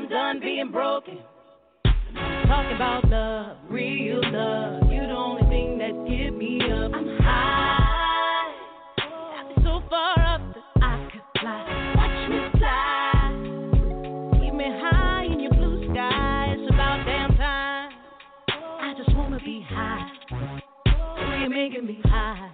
I'm done being broken. Talk about love, real love. You the only thing that give me up. I'm high, I've so far up that I could fly. Watch me fly, keep me high in your blue sky. It's about damn time. I just wanna be high. Oh, you're making me high.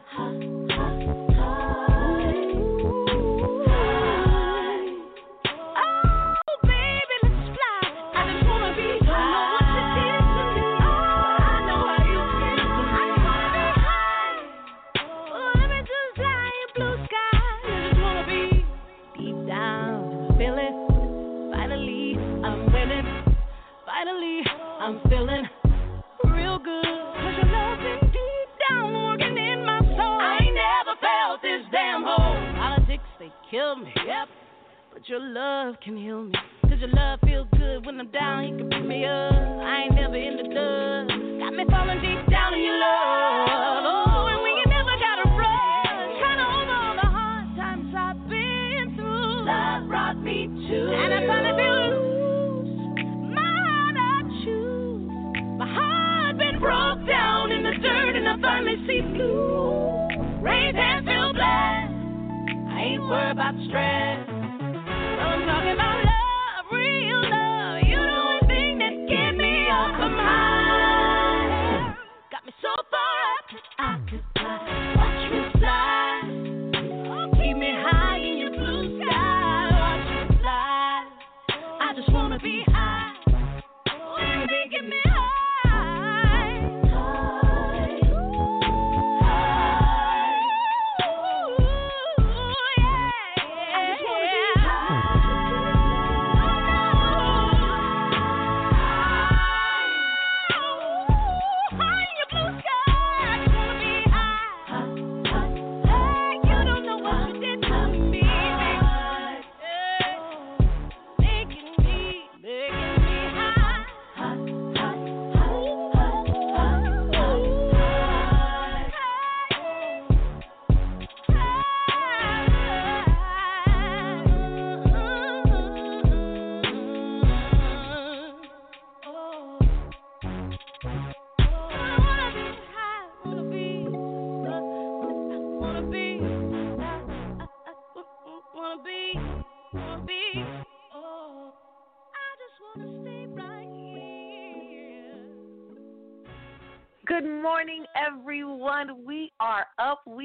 your love can heal me. Cause your love feels good when I'm down, you can pick me up. I ain't never in the dust. Got me falling deep down in your love. Oh. And I finally feel my heart I choose. My heart been broke down in the dirt, and I finally see blue. Raise hands feel blessed. I ain't worried about stress talking about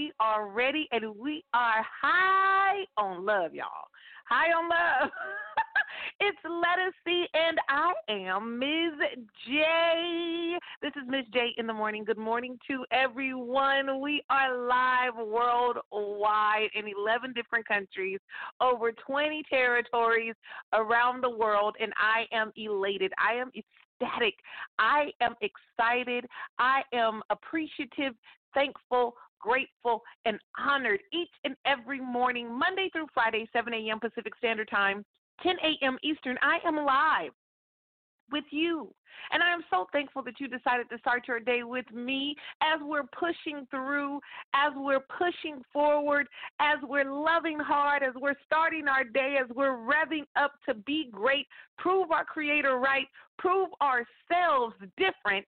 we are ready and we are high on love, y'all. High on love. it's Let Us See, and I am Ms. J. This is Ms. J in the morning. Good morning to everyone. We are live worldwide in 11 different countries, over 20 territories around the world, and I am elated. I am ecstatic. I am excited. I am appreciative, thankful, grateful, and honored each and every morning, Monday through Friday, 7 a.m. Pacific Standard Time, 10 a.m. Eastern. I am live with you. And I am so thankful that you decided to start your day with me as we're pushing through, as we're pushing forward, as we're loving hard, as we're starting our day, as we're revving up to be great, prove our Creator right, prove ourselves different.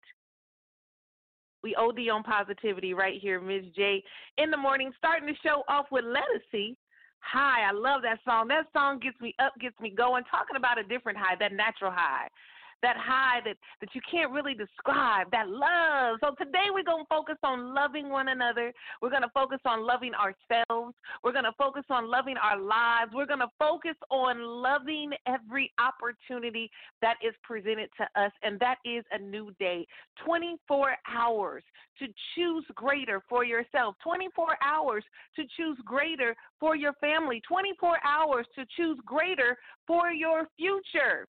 We OD on positivity right here, Ms. J. In the morning, starting the show off with Lettuce C. High. I love that song. That song gets me up, gets me going. Talking about a different high, that natural high that high that, that you can't really describe, that love. So today we're going to focus on loving one another. We're going to focus on loving ourselves. We're going to focus on loving our lives. We're going to focus on loving every opportunity that is presented to us, and that is a new day. 24 hours to choose greater for yourself, 24 hours to choose greater for your family, 24 hours to choose greater for your future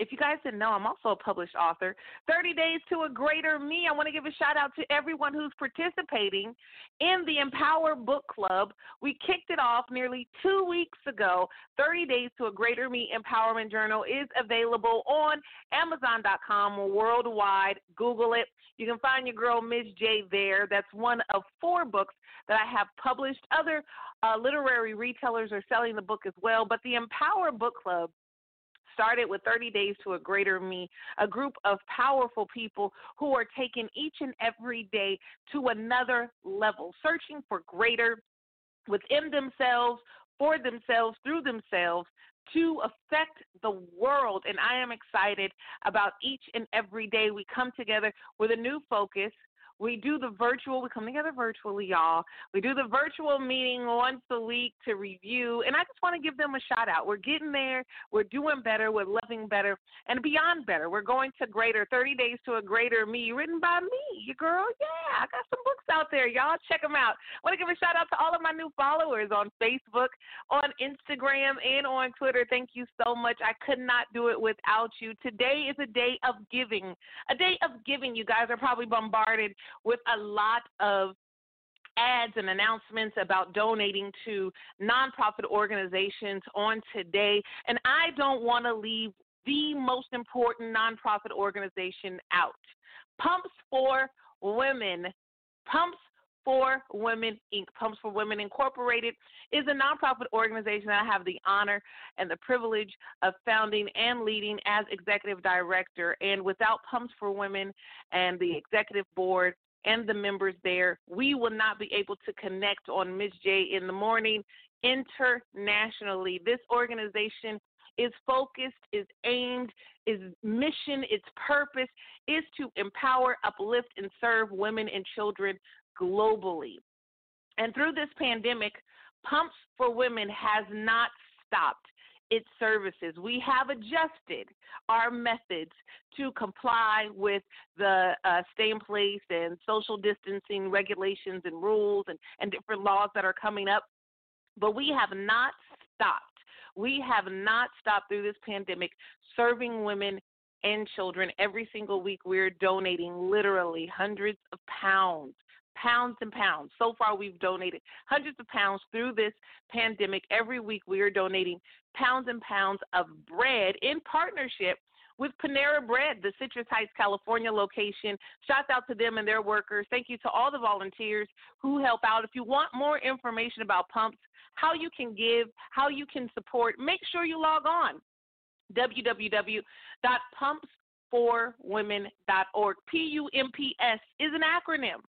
if you guys didn't know, I'm also a published author. 30 Days to a Greater Me. I want to give a shout out to everyone who's participating in the Empower Book Club. We kicked it off nearly two weeks ago. 30 Days to a Greater Me Empowerment Journal is available on Amazon.com worldwide. Google it. You can find your girl, Ms. J, there. That's one of four books that I have published. Other uh, literary retailers are selling the book as well. But the Empower Book Club started with 30 Days to a Greater Me, a group of powerful people who are taking each and every day to another level, searching for greater within themselves, for themselves, through themselves, to affect the world. And I am excited about each and every day we come together with a new focus we do the virtual, we come together virtually, y'all. We do the virtual meeting once a week to review. And I just want to give them a shout out. We're getting there. We're doing better. We're loving better and beyond better. We're going to greater 30 days to a greater me, written by me, your girl. Yeah, I got some books out there. Y'all check them out. I want to give a shout out to all of my new followers on Facebook, on Instagram, and on Twitter. Thank you so much. I could not do it without you. Today is a day of giving. A day of giving. You guys are probably bombarded with a lot of ads and announcements about donating to nonprofit organizations on today. And I don't want to leave the most important nonprofit organization out Pumps for Women. Pumps for Women Inc., Pumps for Women Incorporated, is a nonprofit organization that I have the honor and the privilege of founding and leading as executive director. And without Pumps for Women and the executive board, and the members there. We will not be able to connect on Ms. J in the morning internationally. This organization is focused, is aimed, is mission, its purpose is to empower, uplift, and serve women and children globally. And through this pandemic, Pumps for Women has not stopped its services. We have adjusted our methods to comply with the uh, stay in place and social distancing regulations and rules and, and different laws that are coming up. But we have not stopped. We have not stopped through this pandemic serving women and children. Every single week, we're donating literally hundreds of pounds pounds and pounds. So far, we've donated hundreds of pounds through this pandemic. Every week, we are donating pounds and pounds of bread in partnership with Panera Bread, the Citrus Heights, California location. Shouts out to them and their workers. Thank you to all the volunteers who help out. If you want more information about pumps, how you can give, how you can support, make sure you log on www.pumpsforwomen.org. P U M P S is an acronym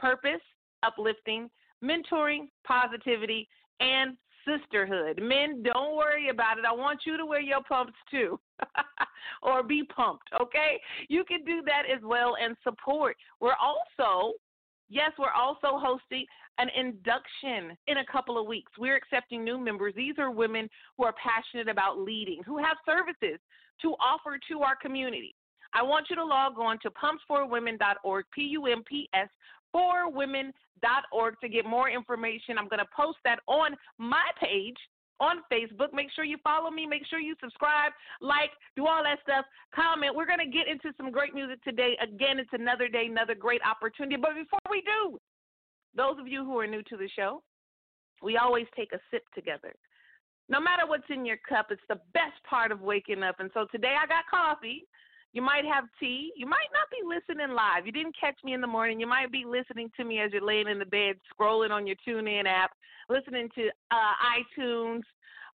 purpose, uplifting, mentoring, positivity, and sisterhood. Men, don't worry about it. I want you to wear your pumps too. or be pumped, okay? You can do that as well and support. We're also Yes, we're also hosting an induction in a couple of weeks. We're accepting new members. These are women who are passionate about leading, who have services to offer to our community. I want you to log on to pumps4women.org, P U M P S, for women.org to get more information. I'm going to post that on my page on Facebook. Make sure you follow me. Make sure you subscribe, like, do all that stuff. Comment. We're going to get into some great music today. Again, it's another day, another great opportunity. But before we do, those of you who are new to the show, we always take a sip together. No matter what's in your cup, it's the best part of waking up. And so today I got coffee. You might have tea. You might not be listening live. You didn't catch me in the morning. You might be listening to me as you're laying in the bed, scrolling on your TuneIn app, listening to uh, iTunes,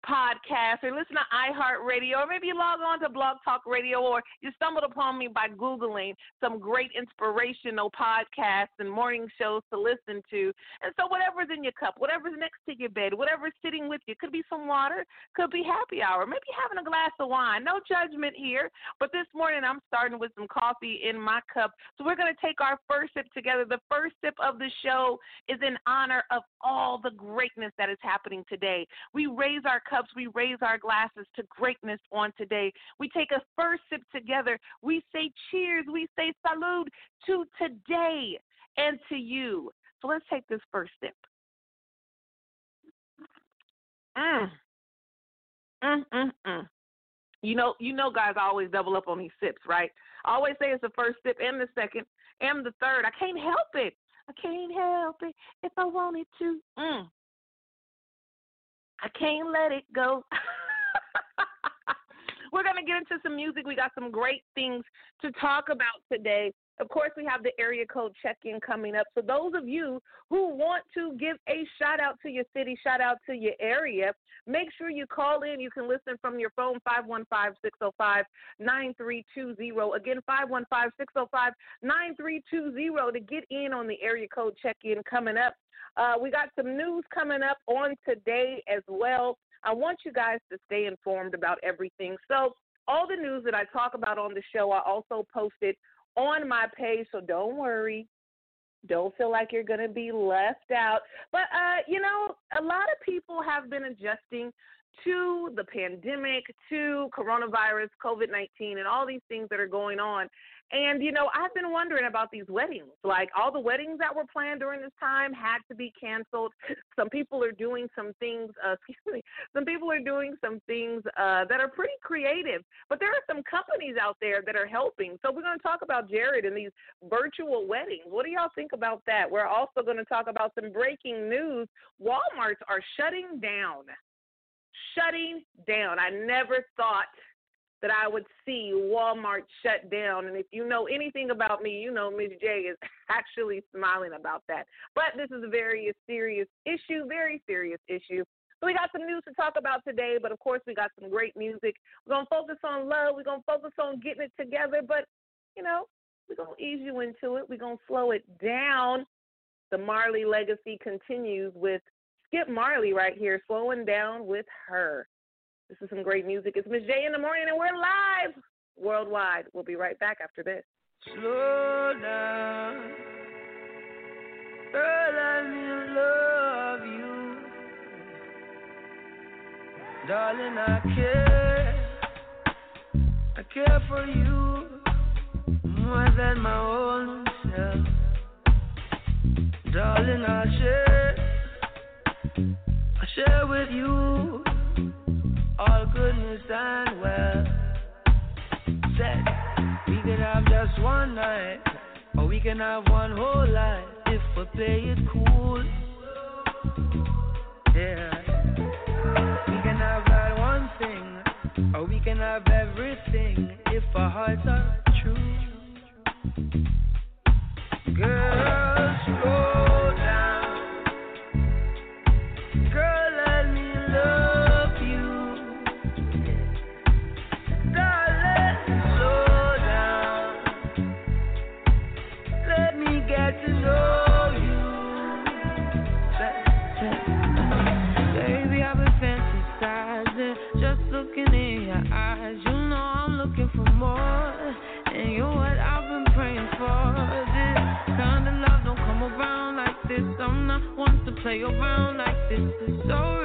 podcast or listen to iHeartRadio, or maybe you log on to Blog Talk Radio, or you stumbled upon me by Googling some great inspirational podcasts and morning shows to listen to. And so, whatever's in your cup, whatever's next to your bed, whatever's sitting with you, could be some water, could be happy hour, maybe having a glass of wine. No judgment here. But this morning, I'm starting with some coffee in my cup. So, we're going to take our first sip together. The first sip of the show is in honor of all the greatness that is happening today. We raise our cups, we raise our glasses to greatness on today. We take a first sip together. We say cheers, we say salute to today and to you. So let's take this first sip. Mm. Mm, mm, mm. You know, you know, guys I always double up on these sips, right? I always say it's the first sip and the second and the third. I can't help it. I can't help it if I wanted to. Mm. I can't let it go. We're going to get into some music. We got some great things to talk about today. Of course, we have the area code check in coming up. So, those of you who want to give a shout out to your city, shout out to your area, make sure you call in. You can listen from your phone, 515 605 9320. Again, 515 605 9320 to get in on the area code check in coming up. Uh, we got some news coming up on today as well. I want you guys to stay informed about everything. So, all the news that I talk about on the show, I also posted on my page, so don't worry. Don't feel like you're going to be left out. But, uh, you know, a lot of people have been adjusting to the pandemic, to coronavirus, COVID 19, and all these things that are going on. And, you know, I've been wondering about these weddings. Like, all the weddings that were planned during this time had to be canceled. Some people are doing some things, uh, excuse me, some people are doing some things uh, that are pretty creative. But there are some companies out there that are helping. So we're going to talk about Jared and these virtual weddings. What do y'all think about that? We're also going to talk about some breaking news. Walmarts are shutting down. Shutting down. I never thought that I would see Walmart shut down. And if you know anything about me, you know Miss J is actually smiling about that. But this is a very serious issue, very serious issue. So we got some news to talk about today, but of course we got some great music. We're gonna focus on love. We're gonna focus on getting it together, but you know we're gonna ease you into it. We're gonna slow it down. The Marley legacy continues with Skip Marley right here, slowing down with her. This is some great music. It's Miss J in the morning, and we're live worldwide. We'll be right back after this. Slow down. Girl, I need love you. Darling, I care. I care for you more than my own self. Darling, I share. I share with you all goodness and well. Said we can have just one night, or we can have one whole life if we play it cool. Yeah. We can have that one thing, or we can have everything if our hearts are true. Girl, slow down. play around like this. Is so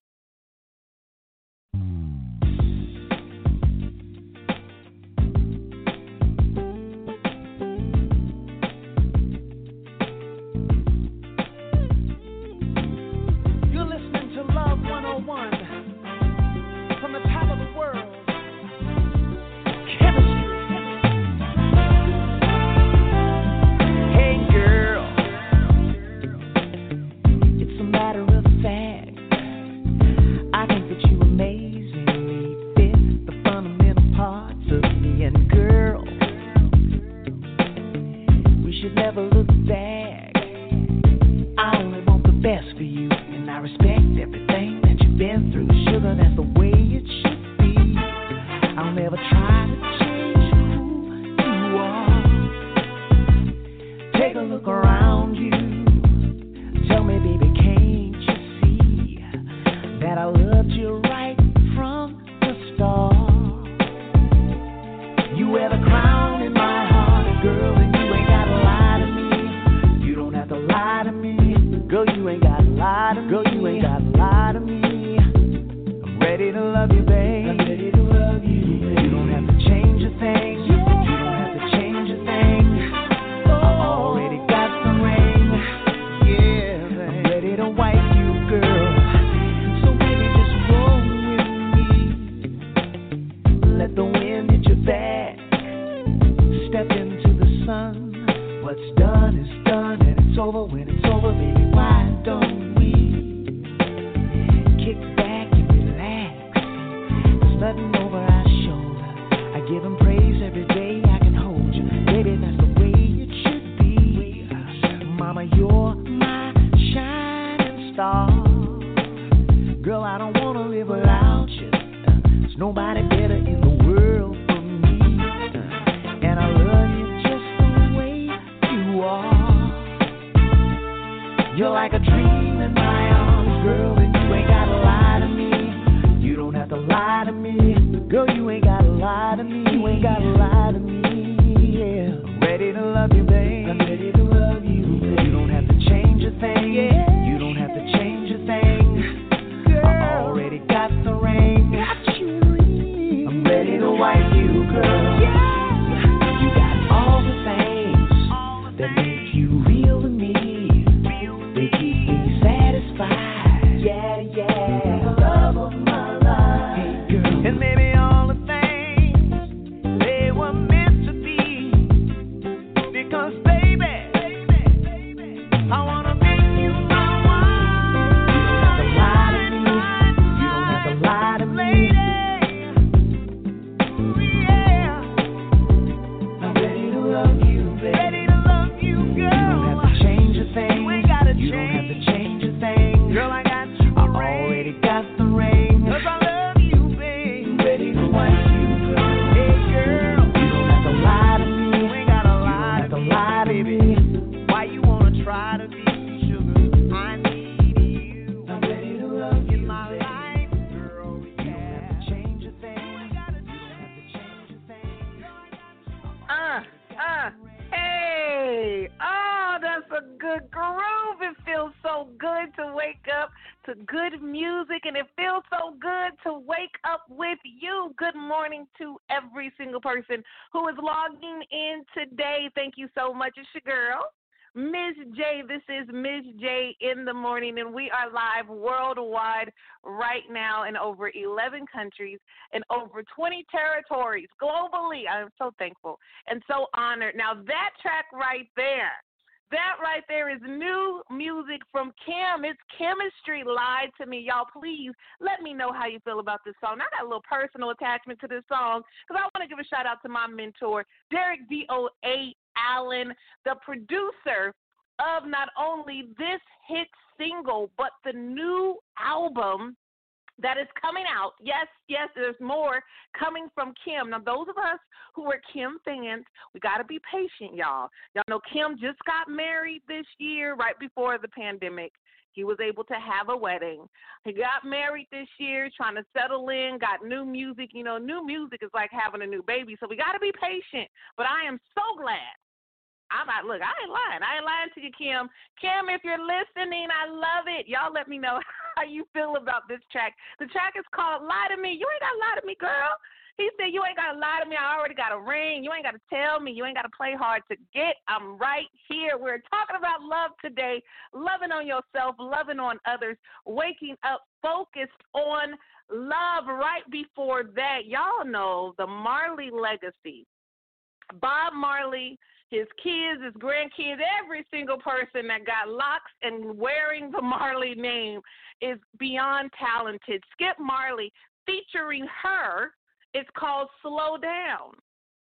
Girl, you ain't got a lot of Girl, you ain't got a lot and we are live worldwide right now in over 11 countries and over 20 territories globally. I'm so thankful and so honored. Now, that track right there. That right there is new music from Kem. It's chemistry. Lied to me, y'all. Please let me know how you feel about this song. I got a little personal attachment to this song because I want to give a shout out to my mentor, Derek D O A Allen, the producer of not only this hit single, but the new album that is coming out. Yes, yes, there's more coming from Kem. Now, those of us who are Kem fans, we got to be patient, y'all. Y'all know Kem just got married this year, right before the pandemic. He was able to have a wedding. He got married this year, trying to settle in, got new music. You know, new music is like having a new baby. So we got to be patient. But I am so glad I'm not look, I ain't lying. I ain't lying to you, Kem. Kem, if you're listening, I love it. Y'all let me know how you feel about this track. The track is called Lie to Me. You ain't gotta lie to me, girl. He said, You ain't gotta lie to me. I already got a ring. You ain't gotta tell me. You ain't gotta play hard to get. I'm right here. We're talking about love today, loving on yourself, loving on others, waking up focused on love right before that. Y'all know the Marley legacy. Bob Marley his kids, his grandkids, every single person that got locks and wearing the Marley name is beyond talented. Skip Marley featuring H.E.R., it's called Slow Down.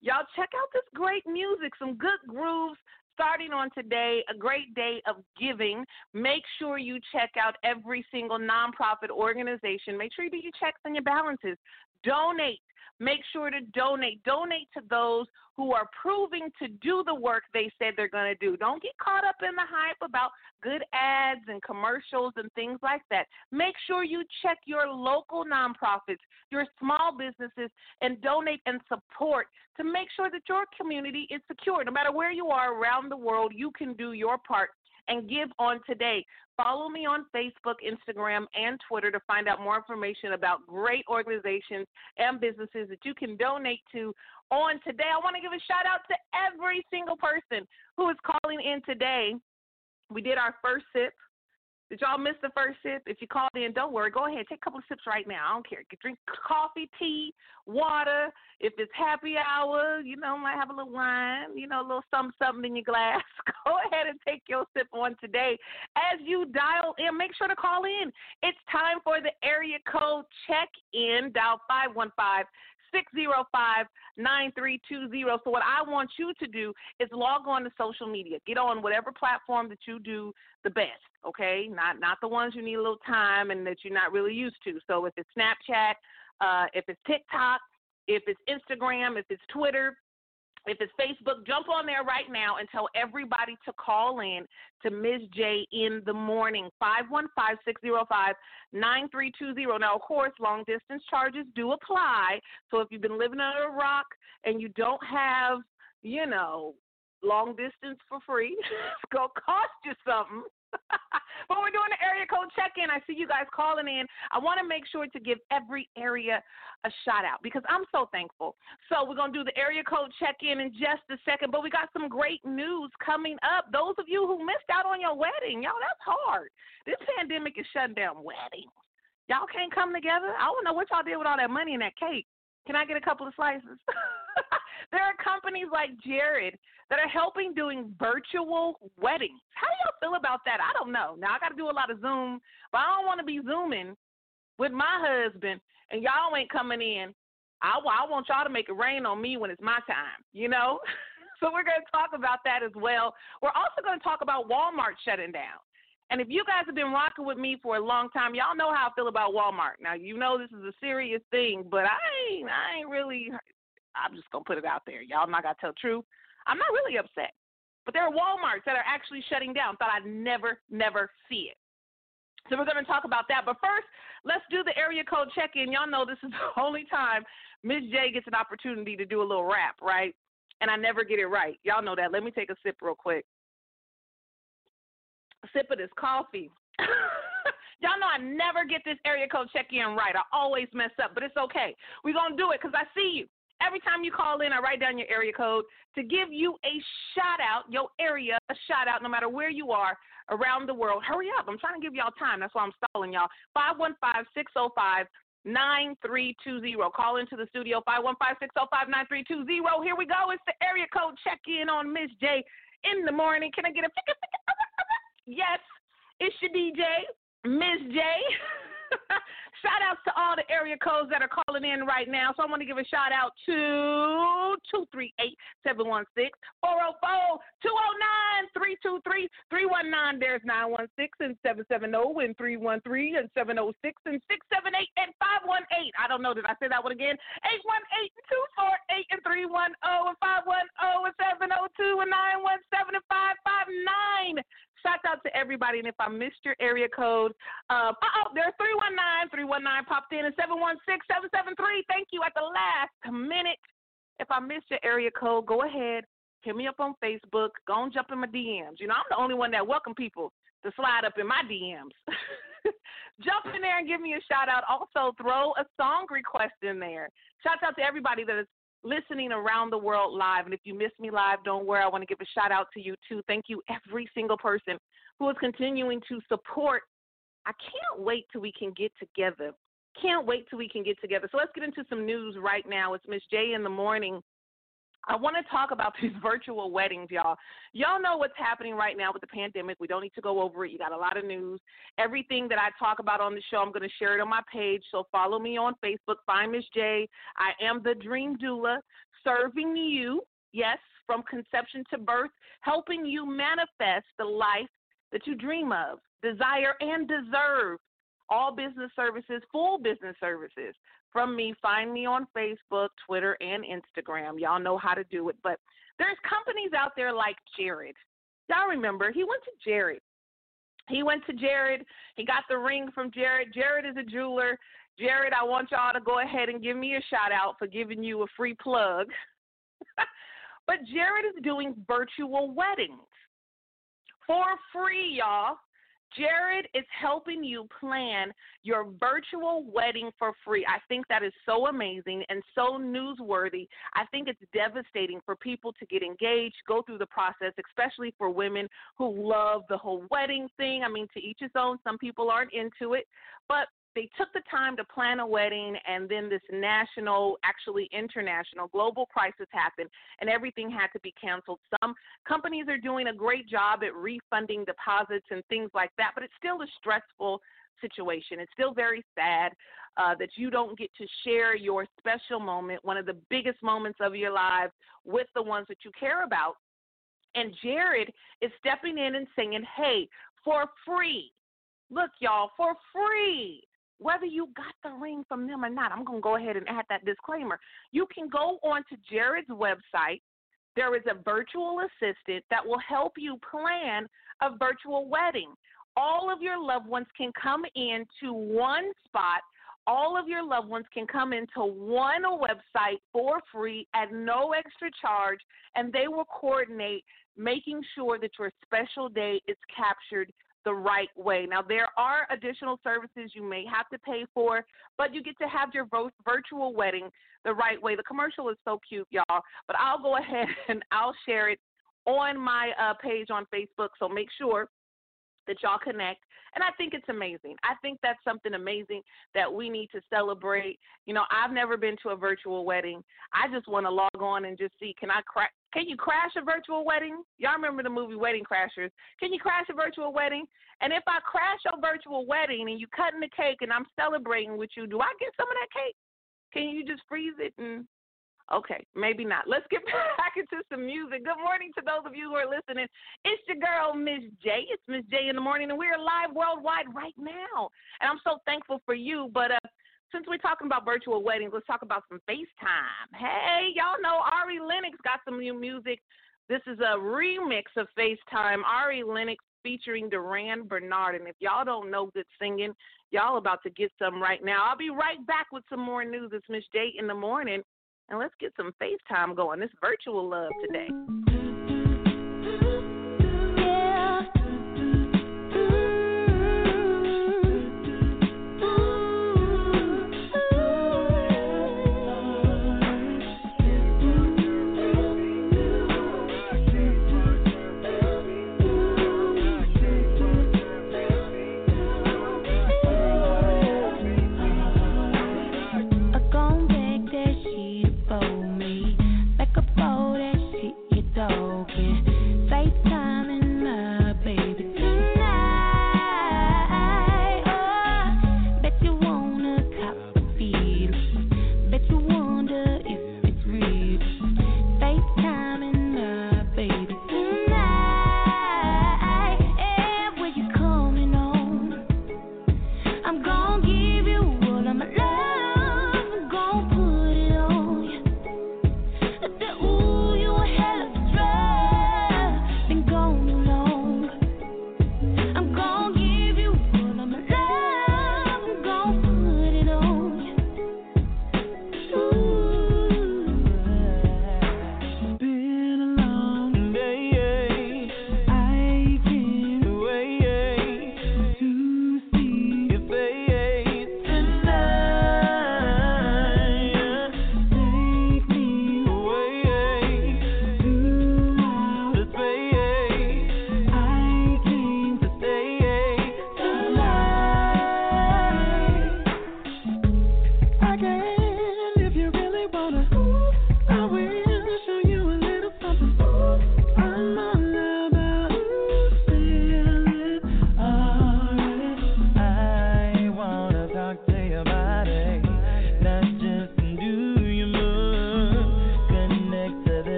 Y'all check out this great music, some good grooves starting on today, a great day of giving. Make sure you check out every single nonprofit organization. Make sure you do your checks and your balances. Donate Make sure to donate. Donate to those who are proving to do the work they said they're going to do. Don't get caught up in the hype about good ads and commercials and things like that. Make sure you check your local nonprofits, your small businesses, and donate and support to make sure that your community is secure. No matter where you are around the world, you can do your part and give on today. Follow me on Facebook, Instagram, and Twitter to find out more information about great organizations and businesses that you can donate to on today. I want to give a shout out to every single person who is calling in today. We did our first sip did y'all miss the first sip? If you called in, don't worry. Go ahead, take a couple of sips right now. I don't care. Drink coffee, tea, water. If it's happy hour, you know, might have a little wine, you know, a little something, something in your glass. Go ahead and take your sip on today. As you dial in, make sure to call in. It's time for the area code check in. Dial 515 605 9320. So, what I want you to do is log on to social media. Get on whatever platform that you do the best, okay? Not, not the ones you need a little time and that you're not really used to. So, if it's Snapchat, uh, if it's TikTok, if it's Instagram, if it's Twitter, if it's Facebook, jump on there right now and tell everybody to call in to Ms. J in the morning, 515 605 9320. Now, of course, long distance charges do apply. So if you've been living under a rock and you don't have, you know, long distance for free, it's going to cost you something. but we're doing the area code check in. I see you guys calling in. I want to make sure to give every area a shout out because I'm so thankful. So we're going to do the area code check in in just a second. But we got some great news coming up. Those of you who missed out on your wedding, y'all, that's hard. This pandemic is shutting down weddings. Y'all can't come together. I don't know what y'all did with all that money and that cake. Can I get a couple of slices? there are companies like Jared that are helping doing virtual weddings. How do y'all feel about that? I don't know. Now I got to do a lot of Zoom, but I don't want to be zooming with my husband and y'all ain't coming in. I, I want y'all to make it rain on me when it's my time, you know? so we're going to talk about that as well. We're also going to talk about Walmart shutting down. And if you guys have been rocking with me for a long time, y'all know how I feel about Walmart. Now you know this is a serious thing, but I ain't I ain't really I'm just gonna put it out there. Y'all not gonna tell truth. I'm not really upset. But there are Walmarts that are actually shutting down. Thought I'd never, never see it. So we're to talk about that. But first, let's do the area code check in. Y'all know this is the only time Miss J gets an opportunity to do a little rap, right? and I never get it right. Y'all know that. Let me take a sip real quick. Sip of this coffee. Y'all know I never get this area code check in right. I always mess up, but it's okay. We're going to do it because I see you. Every time you call in, I write down your area code to give you a shout out, your area, a shout out, no matter where you are around the world. Hurry up. I'm trying to give y'all time. That's why I'm stalling y'all. 515 605 9320. Call into the studio 515 605 9320. Here we go. It's the area code check in on Miss J in the morning. Can I get a Yes, it's your DJ, Miss J. shout outs to all the area codes that are calling in right now. So I want to give a shout out to 238 716 404 209 323 319. There's 916 and 770 and 313 and 706 and 678 and 518. I don't know. Did I say that one again? 818 248 and 310 and 510 and 702 and 917 and 559. Shout out to everybody. And if I missed your area code, uh, oh, there's 319. 319 popped in and 716 773. Thank you at the last minute. If I missed your area code, go ahead. Hit me up on Facebook. Go and jump in my DMs. You know, I'm the only one that welcome people to slide up in my DMs. jump in there and give me a shout out. Also, throw a song request in there. Shout out to everybody that is listening around the world live. And if you miss me live, don't worry. I want to give a shout out to you too. Thank you, every single person who is continuing to support. I can't wait till we can get together. Can't wait till we can get together. So let's get into some news right now. It's Miss J in the morning. I want to talk about these virtual weddings, y'all. Y'all know what's happening right now with the pandemic. We don't need to go over it. You got a lot of news. Everything that I talk about on the show, I'm going to share it on my page. So follow me on Facebook. Find Miss J. I am the Dream Doula, serving you, yes, from conception to birth, helping you manifest the life that you dream of, desire, and deserve. All business services, full business services from me. Find me on Facebook, Twitter, and Instagram. Y'all know how to do it. But there's companies out there like Jared. Y'all remember, he went to Jared. He went to Jared. He got the ring from Jared. Jared is a jeweler. Jared, I want y'all to go ahead and give me a shout out for giving you a free plug. but Jared is doing virtual weddings for free, y'all. Jared is helping you plan your virtual wedding for free. I think that is so amazing and so newsworthy. I think it's devastating for people to get engaged, go through the process, especially for women who love the whole wedding thing. I mean, to each his own. Some people aren't into it, but they took the time to plan a wedding and then this national actually international global crisis happened and everything had to be canceled. Some companies are doing a great job at refunding deposits and things like that but it's still a stressful situation. It's still very sad uh, that you don't get to share your special moment one of the biggest moments of your lives with the ones that you care about. And jared is stepping in and saying hey for free. Look, y'all, for free whether you got the ring from them or not. I'm going to go ahead and add that disclaimer. You can go on to Jared's website. There is a virtual assistant that will help you plan a virtual wedding. All of your loved ones can come into one spot. All of your loved ones can come into one website for free at no extra charge, and they will coordinate making sure that your special day is captured the right way. Now, there are additional services you may have to pay for, but you get to have your virtual wedding the right way. The commercial is so cute, y'all, but I'll go ahead and I'll share it on my uh, page on Facebook, so make sure that y'all connect. And I think it's amazing. I think that's something amazing that we need to celebrate. You know, I've never been to a virtual wedding. I just want to log on and just see can I crack can you crash a virtual wedding? Y'all remember the movie Wedding Crashers? Can you crash a virtual wedding? And if I crash your virtual wedding and you cutting the cake and I'm celebrating with you, do I get some of that cake? Can you just freeze it and Okay, maybe not. Let's get back into some music. Good morning to those of you who are listening. It's your girl, Miss J. It's Miss J in the morning, and we're live worldwide right now. And I'm so thankful for you. But uh, since we're talking about virtual weddings, let's talk about some FaceTime. Hey, y'all know Ari Lennox got some new music. This is a remix of FaceTime. Ari Lennox featuring Durand Bernard. And if y'all don't know good singing, y'all about to get some right now. I'll be right back with some more news. It's Miss J in the morning and let's get some FaceTime going. It's virtual love today.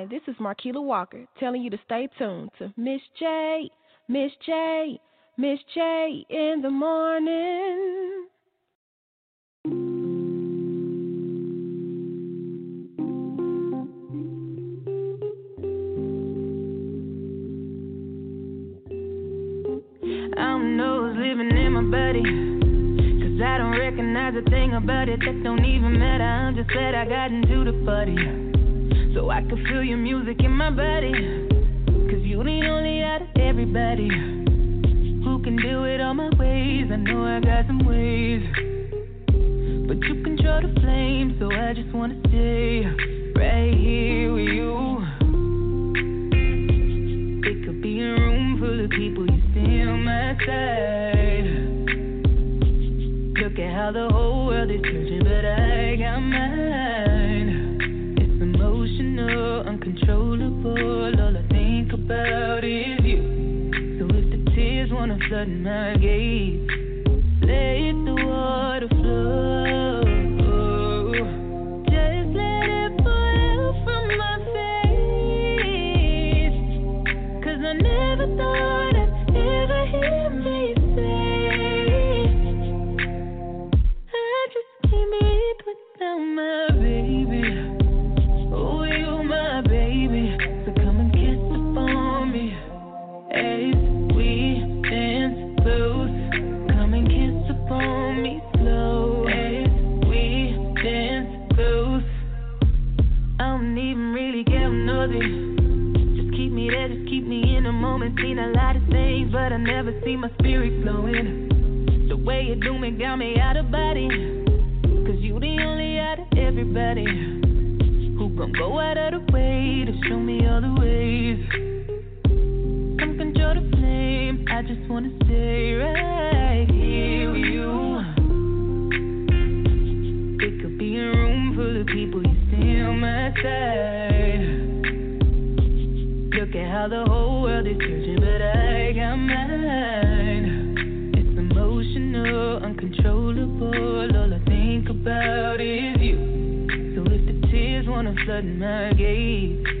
Hi, this is Marquita Walker telling you to stay tuned to Miss J, Miss J, Miss J in the morning. I don't recognize a thing about it that don't even matter. I'm just glad I got into the party. So I can feel your music in my body. Cause you the only out of everybody who can do it all my ways. I know I got some ways. But you control the flame, so I just wanna stay right here with you. It could be a room full of people, you stay on my side. Look at how the whole world is turned. good night. doing got me out of body. Cause you the only out of everybody who gon' go out of the way to show me all the ways. Come control the flame, I just wanna stay right here with you. It could be a room full of people, you stay on my side. Look at how the whole world is changing, but I got mine. my gaze.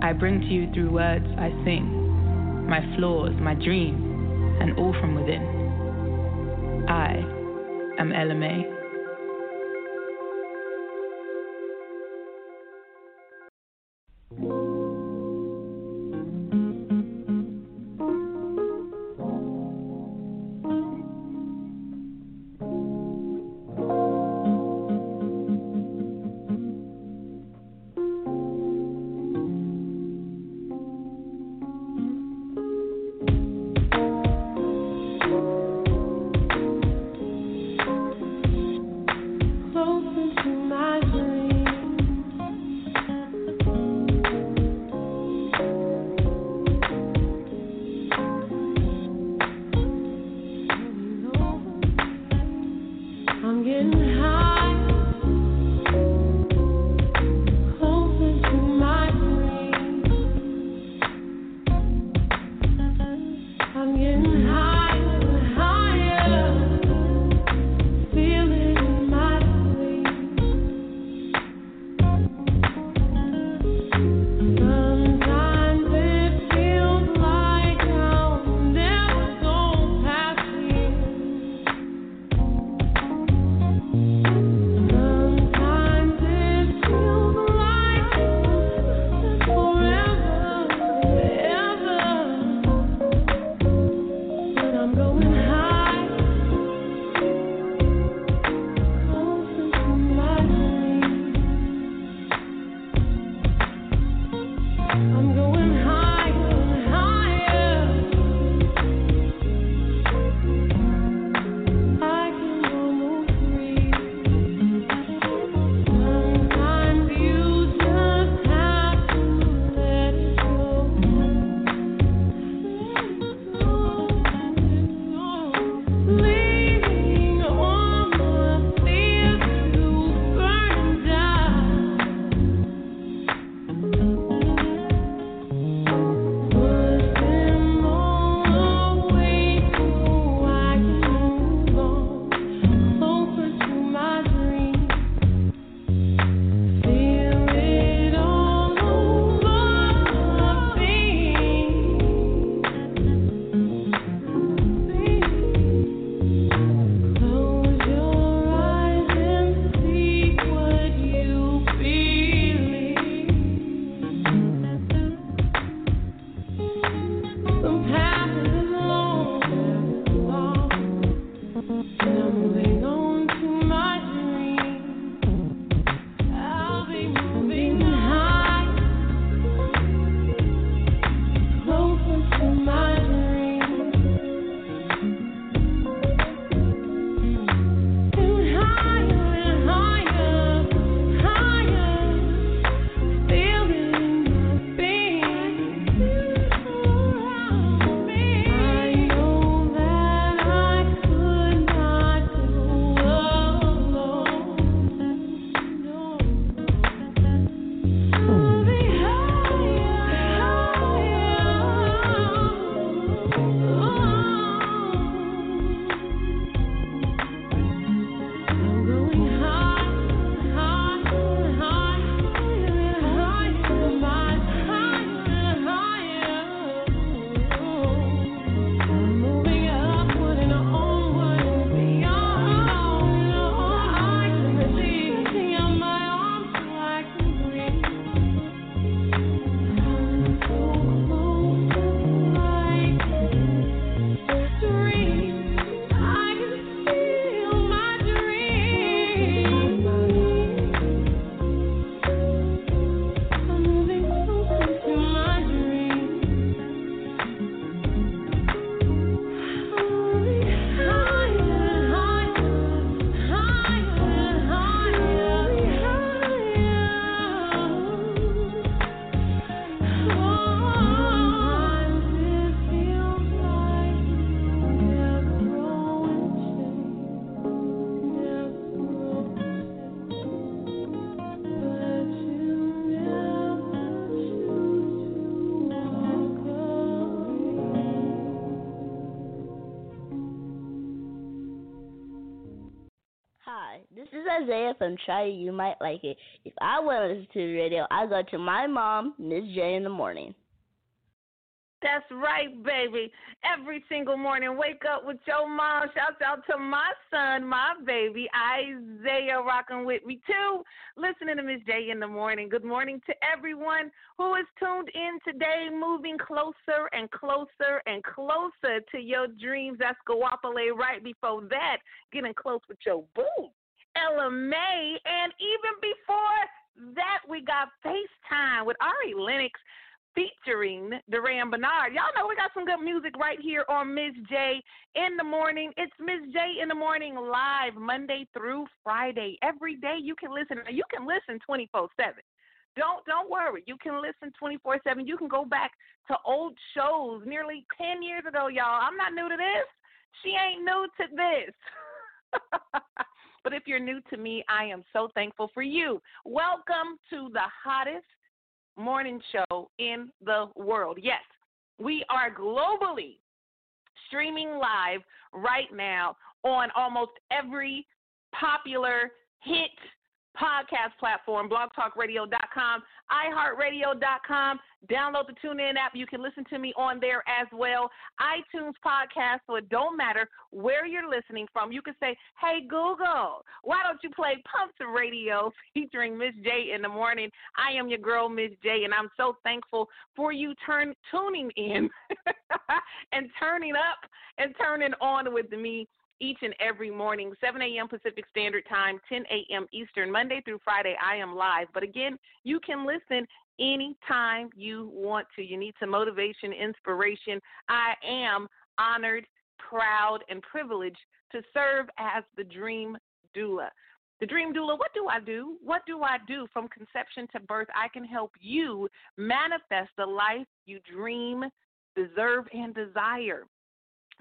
I bring to you through words I sing, my flaws, my dreams, and all from within. I am Ella Mai. I'm From Try You Might Like It. If I want to listen to the radio, I go to my mom, Miss J, in the morning. That's right, baby. Every single morning, wake up with your mom. Shouts out to my son, my baby, Isaiah, rocking with me too. Listening to Miss J in the morning. Good morning to everyone who is tuned in today, moving closer and closer and closer to your dreams. That's Guapale right before that, getting close with your boo, Ella Mai. And even before that, we got FaceTime with Ari Lennox featuring Durand Bernard. Y'all know we got some good music right here on Miss J in the morning. It's Miss J in the morning live Monday through Friday. Every day you can listen. You can listen 24 7. Don't don't worry. You can listen 24 7. You can go back to old shows nearly 10 years ago, y'all. I'm not new to this. She ain't new to this. but if you're new to me, I am so thankful for you. Welcome to the hottest morning show in the world. Yes, we are globally streaming live right now on almost every popular hit podcast platform, blogtalkradio.com, iHeartRadio.com. Download the TuneIn app. You can listen to me on there as well. iTunes podcast, so it don't matter where you're listening from. You can say, hey, Google, why don't you play Pumps Radio featuring Miss J in the morning? I am your girl, Miss J, and I'm so thankful for you turn tuning in and turning up and turning on with me each and every morning, 7 a.m. Pacific Standard Time, 10 a.m. Eastern, Monday through Friday. I am live. But again, you can listen anytime you want to. You need some motivation, inspiration. I am honored, proud, and privileged to serve as the Dream Doula. The Dream Doula, what do I do? What do I do from conception to birth? I can help you manifest the life you dream, deserve, and desire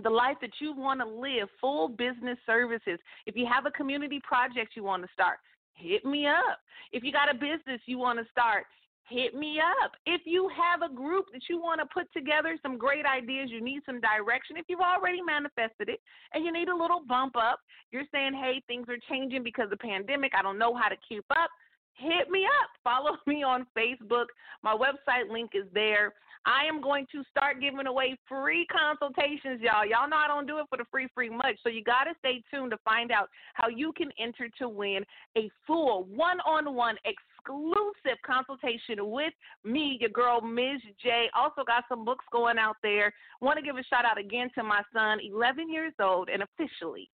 the life that you want to live, full business services. If you have a community project you want to start, hit me up. If you got a business you want to start, hit me up. If you have a group that you want to put together some great ideas, you need some direction. If you've already manifested it and you need a little bump up, you're saying, hey, things are changing because of the pandemic, I don't know how to keep up. Hit me up. Follow me on Facebook. My website link is there. I am going to start giving away free consultations, y'all. Y'all know I don't do it for the free, free much. So you got to stay tuned to find out how you can enter to win a full one on one exclusive consultation with me, your girl, Ms. J. Also got some books going out there. Want to give a shout out again to my son, 11 years old, and officially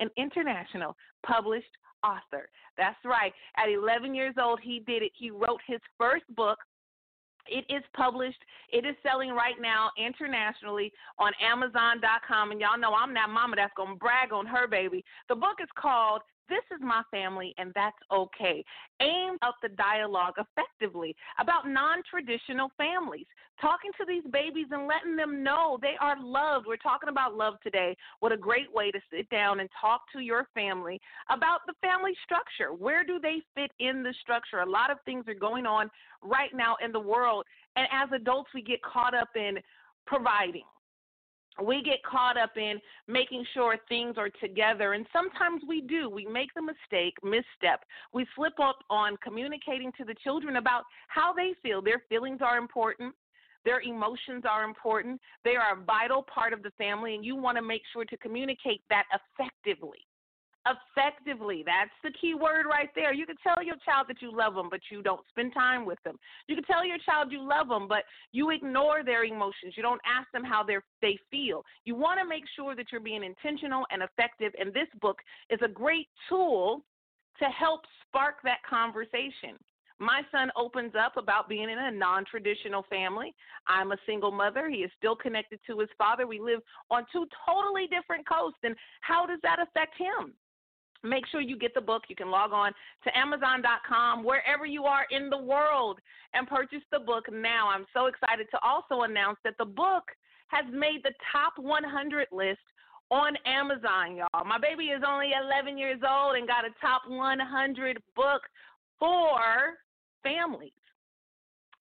an international published author. That's right. At 11 years old, he did it. He wrote his first book, it is published. It is selling right now internationally on Amazon.com. And y'all know I'm that mama that's going to brag on her baby. The book is called this is my family, and that's okay. Aim up the dialogue effectively about non traditional families. Talking to these babies and letting them know they are loved. We're talking about love today. What a great way to sit down and talk to your family about the family structure. Where do they fit in the structure? A lot of things are going on right now in the world, and as adults, we get caught up in providing we get caught up in making sure things are together and sometimes we do. We make the mistake misstep. We slip up on communicating to the children about how they feel. Their feelings are important. Their emotions are important. They are a vital part of the family and you want to make sure to communicate that effectively effectively. That's the key word right there. You can tell your child that you love them, but you don't spend time with them. You can tell your child you love them, but you ignore their emotions. You don't ask them how they they feel. You want to make sure that you're being intentional and effective, and this book is a great tool to help spark that conversation. My son opens up about being in a non traditional family. I'm a single mother. He is still connected to his father. We live on two totally different coasts. And how does that affect him? Make sure you get the book. You can log on to Amazon.com, wherever you are in the world, and purchase the book now. I'm so excited to also announce that the book has made the top 100 list on Amazon, y'all. My baby is only 11 years old and got a top 100 book for families.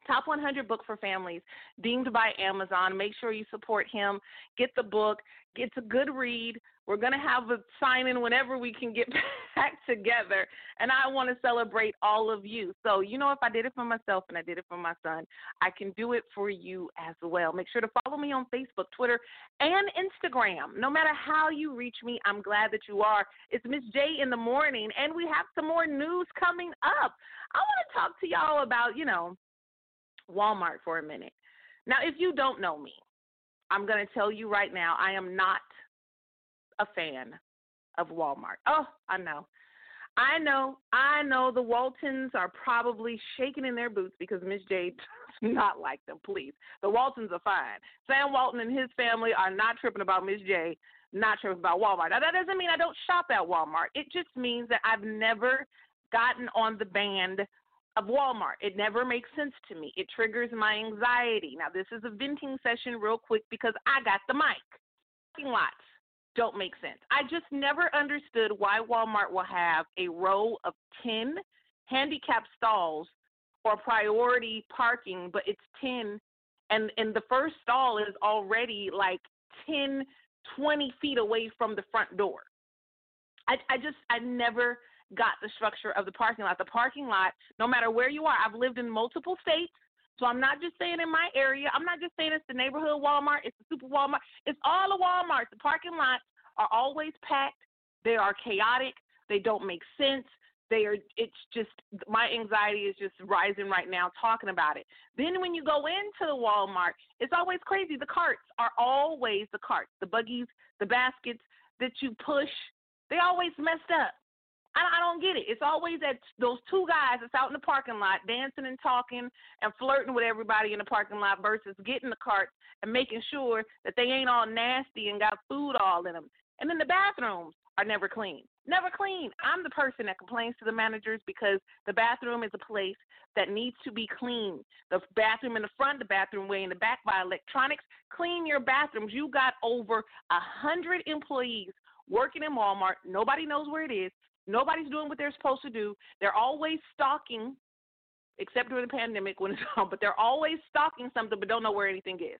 Top 100 book for families deemed by Amazon. Make sure you support him. Get the book. It's a good read We're going to have a sign in whenever we can get back together. And I want to celebrate all of you. So, you know, if I did it for myself and I did it for my son, I can do it for you as well. Make sure to follow me on Facebook, Twitter, and Instagram. No matter how you reach me, I'm glad that you are. It's Miss J in the morning, and we have some more news coming up. I want to talk to y'all about, you know, Walmart for a minute. Now, if you don't know me, I'm going to tell you right now, I am not a fan of Walmart. Oh, I know. I know, I know the Waltons are probably shaking in their boots because Miss J does not like them, please. The Waltons are fine. Sam Walton and his family are not tripping about Miss J, not tripping about Walmart. Now, that doesn't mean I don't shop at Walmart. It just means that I've never gotten on the band of Walmart. It never makes sense to me. It triggers my anxiety. Now, this is a venting session, real quick, because I got the mic. Lots don't make sense. I just never understood why Walmart will have a row of 10 handicap stalls or priority parking, but it's 10 and and the first stall is already like 10 20 feet away from the front door. I I just I never got the structure of the parking lot. The parking lot, no matter where you are, I've lived in multiple states. So I'm not just saying in my area. I'm not just saying it's the neighborhood Walmart, it's the super Walmart. It's all the Walmarts. The parking lots are always packed. They are chaotic. They don't make sense. They are it's just my anxiety is just rising right now talking about it. Then when you go into the Walmart, it's always crazy. The carts are always the carts, the buggies, the baskets that you push. They always messed up. I, I don't get it. It's always that those two guys that's out in the parking lot dancing and talking and flirting with everybody in the parking lot versus getting the cart and making sure that they ain't all nasty and got food all in them. And then the bathrooms are never clean. Never clean. I'm the person that complains to the managers because the bathroom is a place that needs to be clean. The bathroom in the front, the bathroom way in the back by electronics. Clean your bathrooms. You got over a hundred employees working in Walmart. Nobody knows where it is. Nobody's doing what they're supposed to do. They're always stalking, except during the pandemic when it's on, but they're always stalking something but don't know where anything is.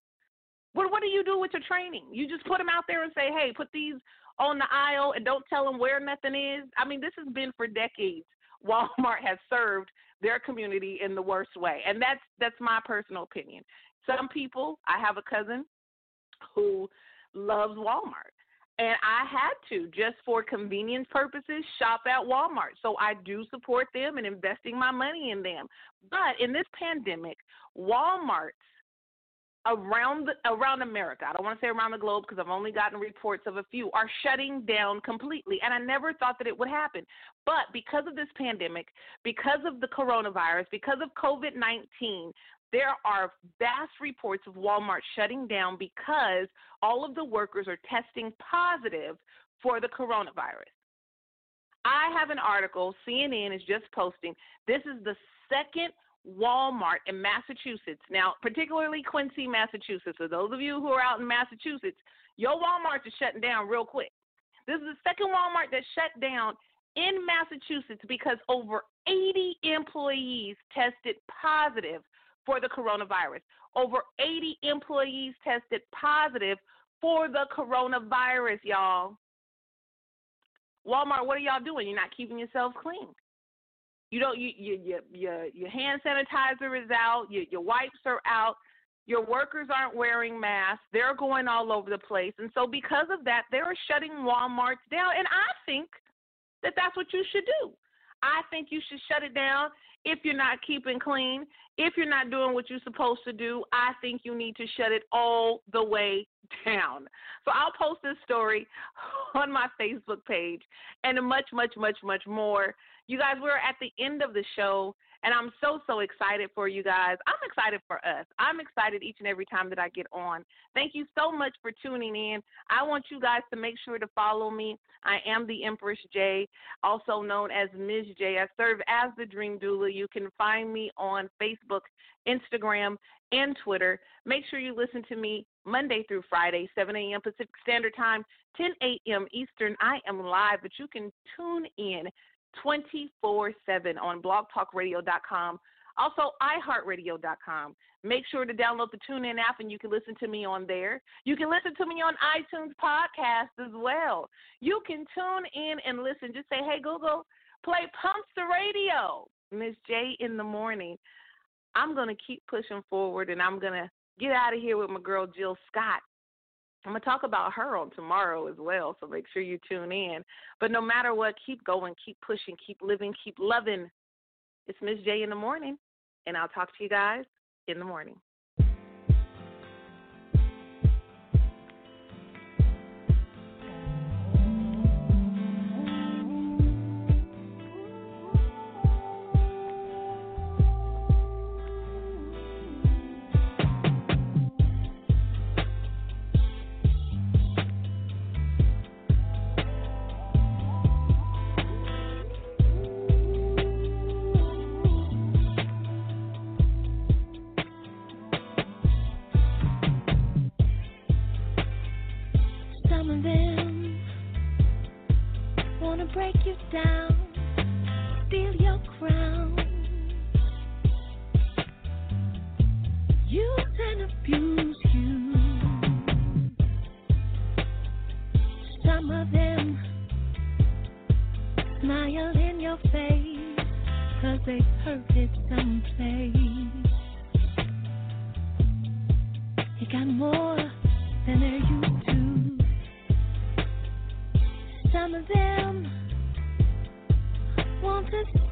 What what do you do with your training? You just put them out there and say, "Hey, put these on the aisle and don't tell them where nothing is." I mean, this has been for decades. Walmart has served their community in the worst way, and that's that's my personal opinion. Some people, I have a cousin who loves Walmart. And I had to, just for convenience purposes, shop at Walmart. So I do support them and investing my money in them. But in this pandemic, Walmart's around the, around America, I don't want to say around the globe because I've only gotten reports of a few, are shutting down completely. And I never thought that it would happen. But because of this pandemic, because of the coronavirus, because of COVID 19, there are vast reports of Walmart shutting down because all of the workers are testing positive for the coronavirus. I have an article, CNN is just posting. This is the second Walmart in Massachusetts. Now, particularly Quincy, Massachusetts. So those of you who are out in Massachusetts, your Walmart is shutting down real quick. This is the second Walmart that shut down in Massachusetts because over 80 employees tested positive for the coronavirus. Over 80 employees tested positive for the coronavirus, y'all. Walmart, what are y'all doing? You're not keeping yourselves clean. You don't. You, you, you, your your hand sanitizer is out. Your, your wipes are out. Your workers aren't wearing masks. They're going all over the place, and so because of that, they're shutting WalMarts down. And I think that that's what you should do. I think you should shut it down if you're not keeping clean. If you're not doing what you're supposed to do, I think you need to shut it all the way down. So I'll post this story on my Facebook page and much, much, much, much more. You guys, we're at the end of the show, and I'm so, so excited for you guys. I'm excited for us. I'm excited each and every time that I get on. Thank you so much for tuning in. I want you guys to make sure to follow me. I am the Empress J, also known as Ms. J. I serve as the Dream Doula. You can find me on Facebook, Instagram, and Twitter. Make sure you listen to me Monday through Friday, 7 a.m. Pacific Standard Time, 10 a.m. Eastern. I am live, but you can tune in 24 7 on blogtalkradio.com. Also, iHeartRadio.com. Make sure to download the TuneIn app and you can listen to me on there. You can listen to me on iTunes podcast as well. You can tune in and listen. Just say, hey, Google, play Pumps the Radio, Miss J in the morning. I'm going to keep pushing forward and I'm going to get out of here with my girl Jill Scott I'm going to talk about her on tomorrow as well, so make sure you tune in. But no matter what, keep going, keep pushing, keep living, keep loving. It's Miss J in the morning, and I'll talk to you guys in the morning. just